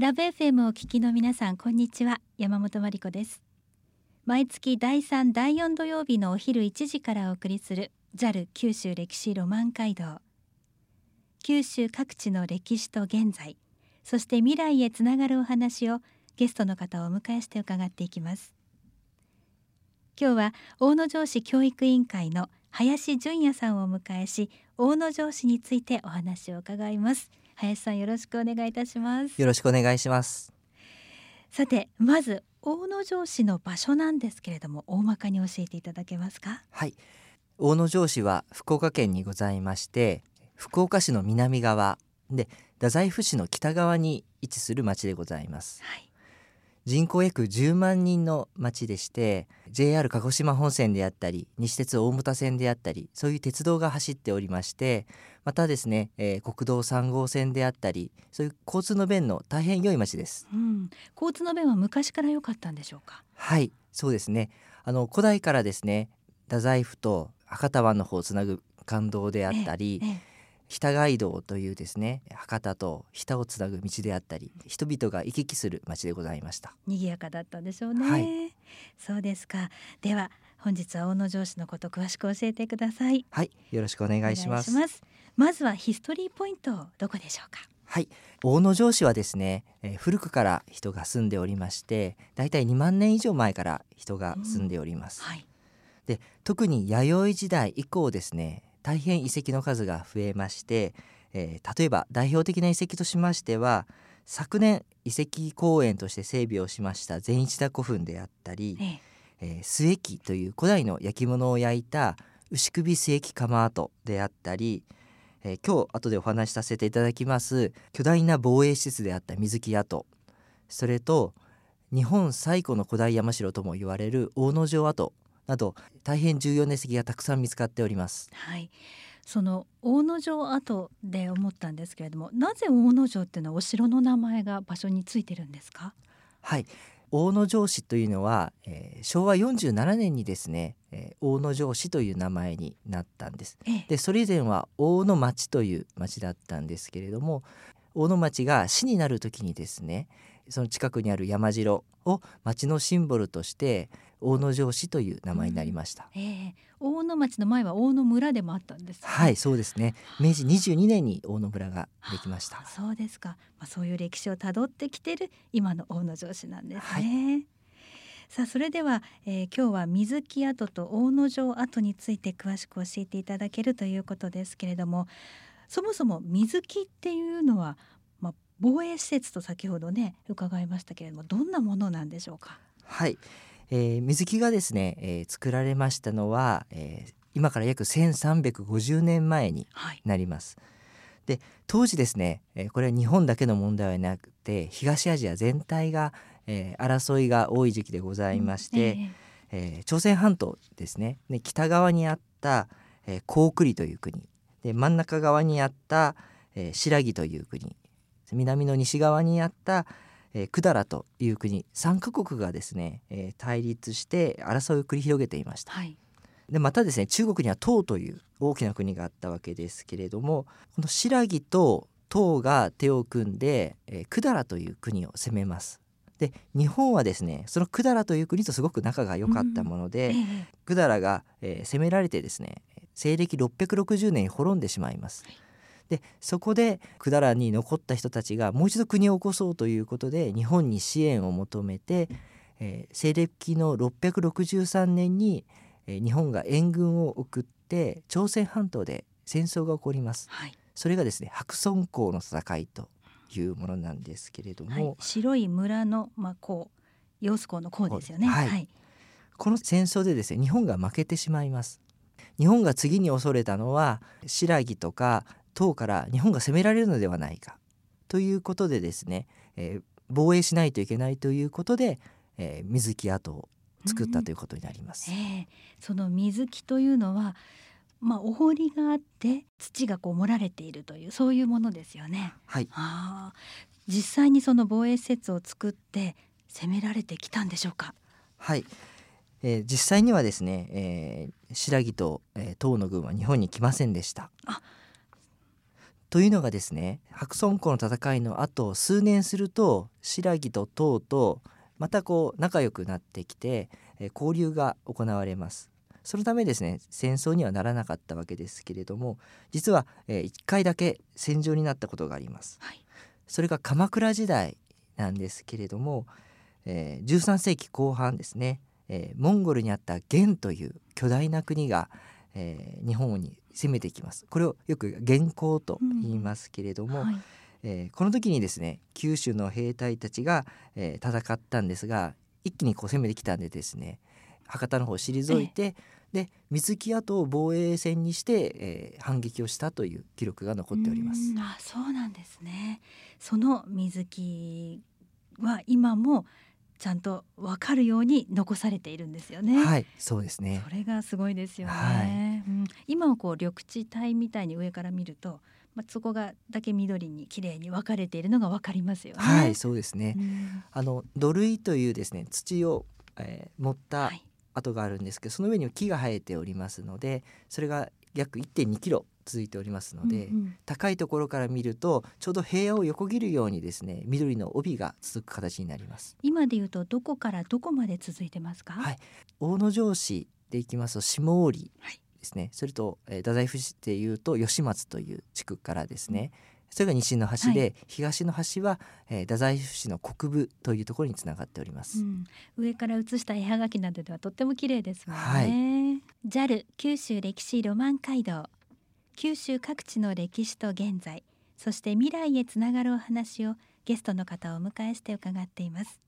ラブ FM を聞きの皆さんこんにちは。山本真理子です。毎月第3第4土曜日のお昼1時からお送りする JAL 九州歴史ロマン街道。九州各地の歴史と現在そして未来へつながるお話をゲストの方をお迎えして伺っていきます。今日は大野城市教育委員会の林純也さんをお迎えし大野城市についてお話を伺います。林さんよろしくお願いいたします。よろしくお願いします。さてまず大野城市の場所なんですけれども大まかに教えていただけますか？はい。大野城市は福岡県にございまして福岡市の南側で太宰府市の北側に位置する町でございます、はい、人口約10万人の町でして JR 鹿児島本線であったり西鉄大牟田線であったりそういう鉄道が走っておりましてまたですね、えー、国道3号線であったりそういう交通の便の大変良い町です、うん、交通の便は昔から良かったんでしょうか？はいそうですね。あの古代からですね太宰府と博多湾の方をつなぐ感動であったり、ええ北街道というですね博多と日田をつなぐ道であったり人々が行き来する町でございました。賑やかだったでしょうね、はい、そうですか。では本日は大野城市のこと詳しく教えてください。はいよろしくお願いします。まずはヒストリーポイントどこでしょうか？はい。大野城市はですね、えー、古くから人が住んでおりましてだいたい2万年以上前から人が住んでおります、うん。はい、で特に弥生時代以降ですね大変遺跡の数が増えまして、えー、例えば代表的な遺跡としましては昨年遺跡公園として整備をしました善一田古墳であったり、ええ。えー、末木という古代の焼き物を焼いた牛首末木窯跡であったり、えー、今日後でお話しさせていただきます巨大な防衛施設であった水木跡それと日本最古の古代山城とも言われる大野城跡など大変重要な遺跡がたくさん見つかっております。はいその大野城跡で思ったんですけれどもなぜ大野城っていうのはお城の名前が場所についてるんですか？はい大野城市というのは、えー、昭和47年にですね、えー、大野城市という名前になったんです。ええ、でそれ以前は大野町という町だったんですけれども大野町が市になる時にですねその近くにある山城を町のシンボルとして大野城市という名前になりました、うん、えー、大野町の前は大野村でもあったんです、ね、はいそうですね。明治22年に大野村ができました。そうですか、まあ、そういう歴史をたどってきてる今の大野城市なんですね、はい、さあそれでは、えー、今日は水木跡と大野城跡について詳しく教えていただけるということですけれどもそもそも水木っていうのは、まあ、防衛施設と先ほどね伺いましたけれどもどんなものなんでしょうか？はいえー、水木がですね、えー、作られましたのは、えー、今から約1350年前になります。はい、で当時ですね、えー、これは日本だけの問題はなくて東アジア全体が、えー、争いが多い時期でございまして、うん、えー、朝鮮半島ですね。で北側にあった、えー、高句麗という国。で真ん中側にあった、えー、新羅という国。南の西側にあった、えー、百済という国3カ国がですね、えー、対立して争いを繰り広げていました。はい、でまたですね中国には唐という大きな国があったわけですけれどもこの新羅と唐が手を組んで、えー、百済という国を攻めます。で日本はですねその百済という国とすごく仲が良かったもので、うんえ百済が、えー、攻められてですね西暦660年に滅んでしまいます。はいでそこで百済に残った人たちがもう一度国を起こそうということで日本に支援を求めて、えー、西暦の663年に、えー、日本が援軍を送って朝鮮半島で戦争が起こります。はい、それがですね白村江の戦いというものなんですけれども、はい、白い村のまあこう陽子港の港ですよね、はい、はい、この戦争でですね日本が負けてしまいます。日本が次に恐れたのは新羅とか党から日本が攻められるのではないかということでですね、えー、防衛しないといけないということで、えー、水木跡を作ったということになります。うん、えー、その水木というのはまあ、お堀があって土がこう盛られているというそういうものですよね。はい。あ実際にその防衛施設を作って攻められてきたんでしょうか？はい。えー、実際にはですね、えー、白木と、えー、唐の軍は日本に来ませんでした。あというのがですね白村江の戦いの後数年すると白木と唐とまたこう仲良くなってきて、え交流が行われます。そのためですね戦争にはならなかったわけですけれども実は、え1回だけ戦場になったことがあります、はい、それが鎌倉時代なんですけれども、えー、13世紀後半ですね、えー、モンゴルにあった元という巨大な国が、えー、日本に攻めてきます。これをよく元寇と言いますけれども、うん。はい、えー、この時にですね九州の兵隊たちが、えー、戦ったんですが一気にこう攻めてきたんでですね博多の方を退いて、で水木跡を防衛線にして、えー、反撃をしたという記録が残っております。あそうなんですね。その水木は今もちゃんと分かるように残されているんですよね。はいそうですねそれがすごいですよね。はいうん、今はこう緑地帯みたいに上から見るとまあ、そこがだけ緑に綺麗に分かれているのが分かりますよね。はいそうですね、うん、あの土塁というですね土を、えー、持った跡があるんですけど、はい、その上には木が生えておりますのでそれが約1.2キロ続いておりますので、うんうん、高いところから見るとちょうど平野を横切るようにですね緑の帯が続く形になります。今でいうとどこからどこまで続いてますか？はい。大野城市でいきますと下織、はいですね。それと、えー、太宰府市でいうと吉松という地区からですね、それが西の端で、はい、東の端は、えー、太宰府市の国部というところにつながっております、うん、上から写した絵はがきなどではとっても綺麗ですもんね、はい、JAL 九州歴史ロマン街道九州各地の歴史と現在そして未来へつながるお話をゲストの方をお迎えして伺っています。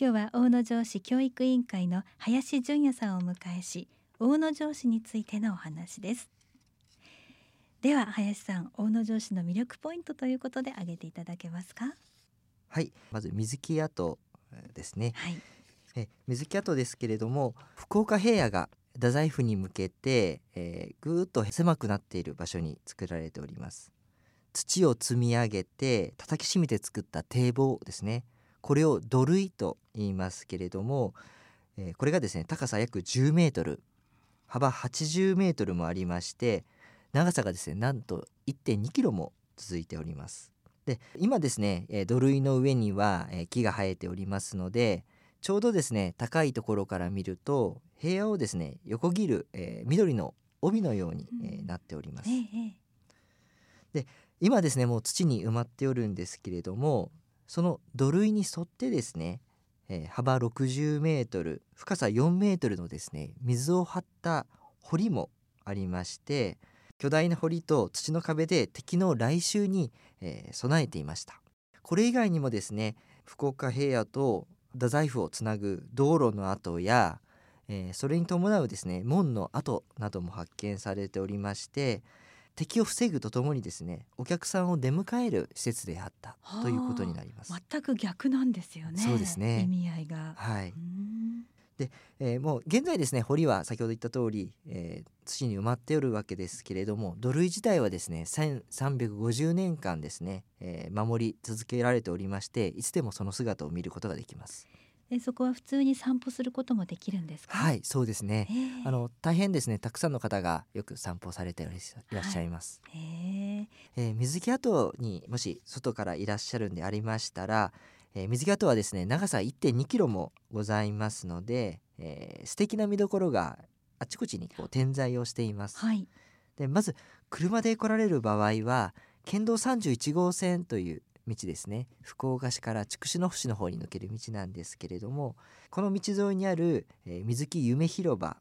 今日は大野城市教育委員会の林純也さんをお迎えし大野城市についてのお話です。では林さん大野城市の魅力ポイントということで挙げていただけますか？はいまず水木跡ですね、はい、え水木跡ですけれども福岡平野が太宰府に向けて、えー、ぐーっと狭くなっている場所に作られております。土を積み上げて叩きしめて作った堤防ですね。これを土塁と言いますけれども、えー、これがですね高さ約10メートル幅80メートルもありまして長さがですねなんと1.2キロも続いております。で今ですね、え土塁の上には、え木が生えておりますのでちょうどですね高いところから見ると平野をですね横切る、えー、緑の帯のように、えー、なっております、で今ですねもう土に埋まっておるんですけれどもその土塁に沿ってですねえー、幅60メートル深さ4メートルのですね水を張った堀もありまして巨大な堀と土の壁で敵の来襲に、えー、備えていました。これ以外にもですね福岡平野と太宰府をつなぐ道路の跡や、えー、それに伴うですね門の跡なども発見されておりまして敵を防ぐとともにですねお客さんを出迎える施設であったということになります。全く逆なんですよねそうですね。意味合いが。はいで、えー、もう現在ですね堀は先ほど言った通り、えー、土に埋まっておるわけですけれども土塁自体はですね1350年間ですね、えー、守り続けられておりましていつでもその姿を見ることができます。えそこは普通に散歩することもできるんですか？はいそうですね。あの大変ですね。たくさんの方がよく散歩されていらっしゃいます、はい、えー、水木跡にもし外からいらっしゃるんでありましたら、えー、水木跡はですね長さ1.2キロもございますので、えー、素敵な見どころがあちこちにこう点在をしています、はい、でまず車で来られる場合は県道31号線という道ですね。福岡市から筑紫野市の方に抜ける道なんですけれどもこの道沿いにある、えー、水木夢広場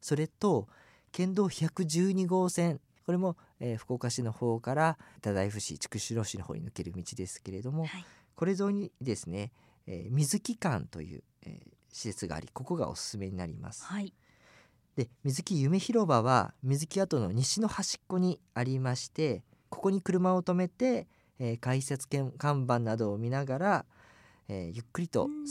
それと県道112号線これも、えー、福岡市の方から太宰府市筑紫野市の方に抜ける道ですけれども、はい、これ沿いにですね、えー、水木館という、えー、施設がありここがおすすめになります。はいで水木夢広場は水木跡の西の端っこにありましてここに車を止めてえー、解説看板などを見ながら、えー、ゆっくりと